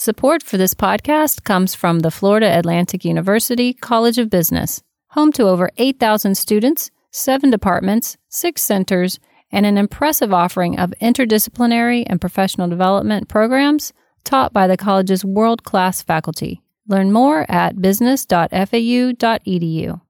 Support for this podcast comes from the Florida Atlantic University College of Business, home to over 8,000 students, seven departments, six centers, and an impressive offering of interdisciplinary and professional development programs taught by the college's world class faculty. Learn more at business.fau.edu.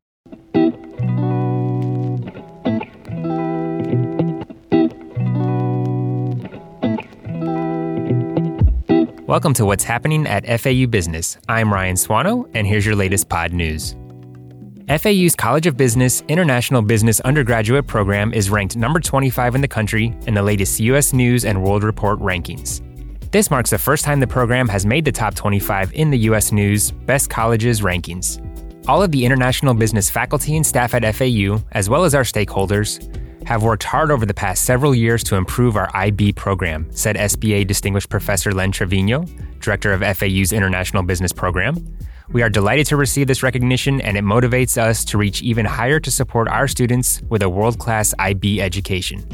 Welcome to What's Happening at FAU Business. I'm Ryan Swano, and here's your latest pod news. FAU's College of Business International Business undergraduate program is ranked number 25 in the country in the latest U.S. News and World Report rankings. This marks the first time the program has made the top 25 in the U.S. News Best Colleges rankings. All of the international business faculty and staff at FAU, as well as our stakeholders, have worked hard over the past several years to improve our IB program, said SBA Distinguished Professor Len Trevino, director of FAU's International Business Program. We are delighted to receive this recognition, and it motivates us to reach even higher to support our students with a world class IB education.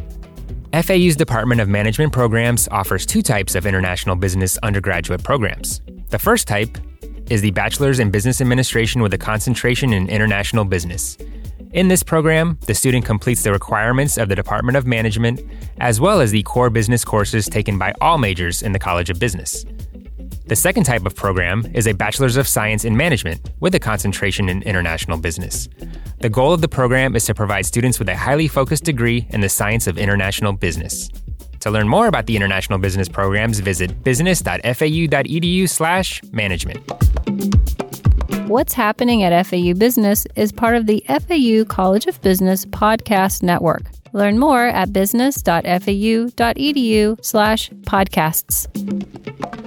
FAU's Department of Management Programs offers two types of international business undergraduate programs. The first type is the Bachelor's in Business Administration with a concentration in international business. In this program, the student completes the requirements of the Department of Management, as well as the core business courses taken by all majors in the College of Business. The second type of program is a Bachelor's of Science in Management with a concentration in international business. The goal of the program is to provide students with a highly focused degree in the science of international business. To learn more about the international business programs, visit business.fau.edu/management. What's Happening at FAU Business is part of the FAU College of Business podcast network. Learn more at business.fau.edu slash podcasts.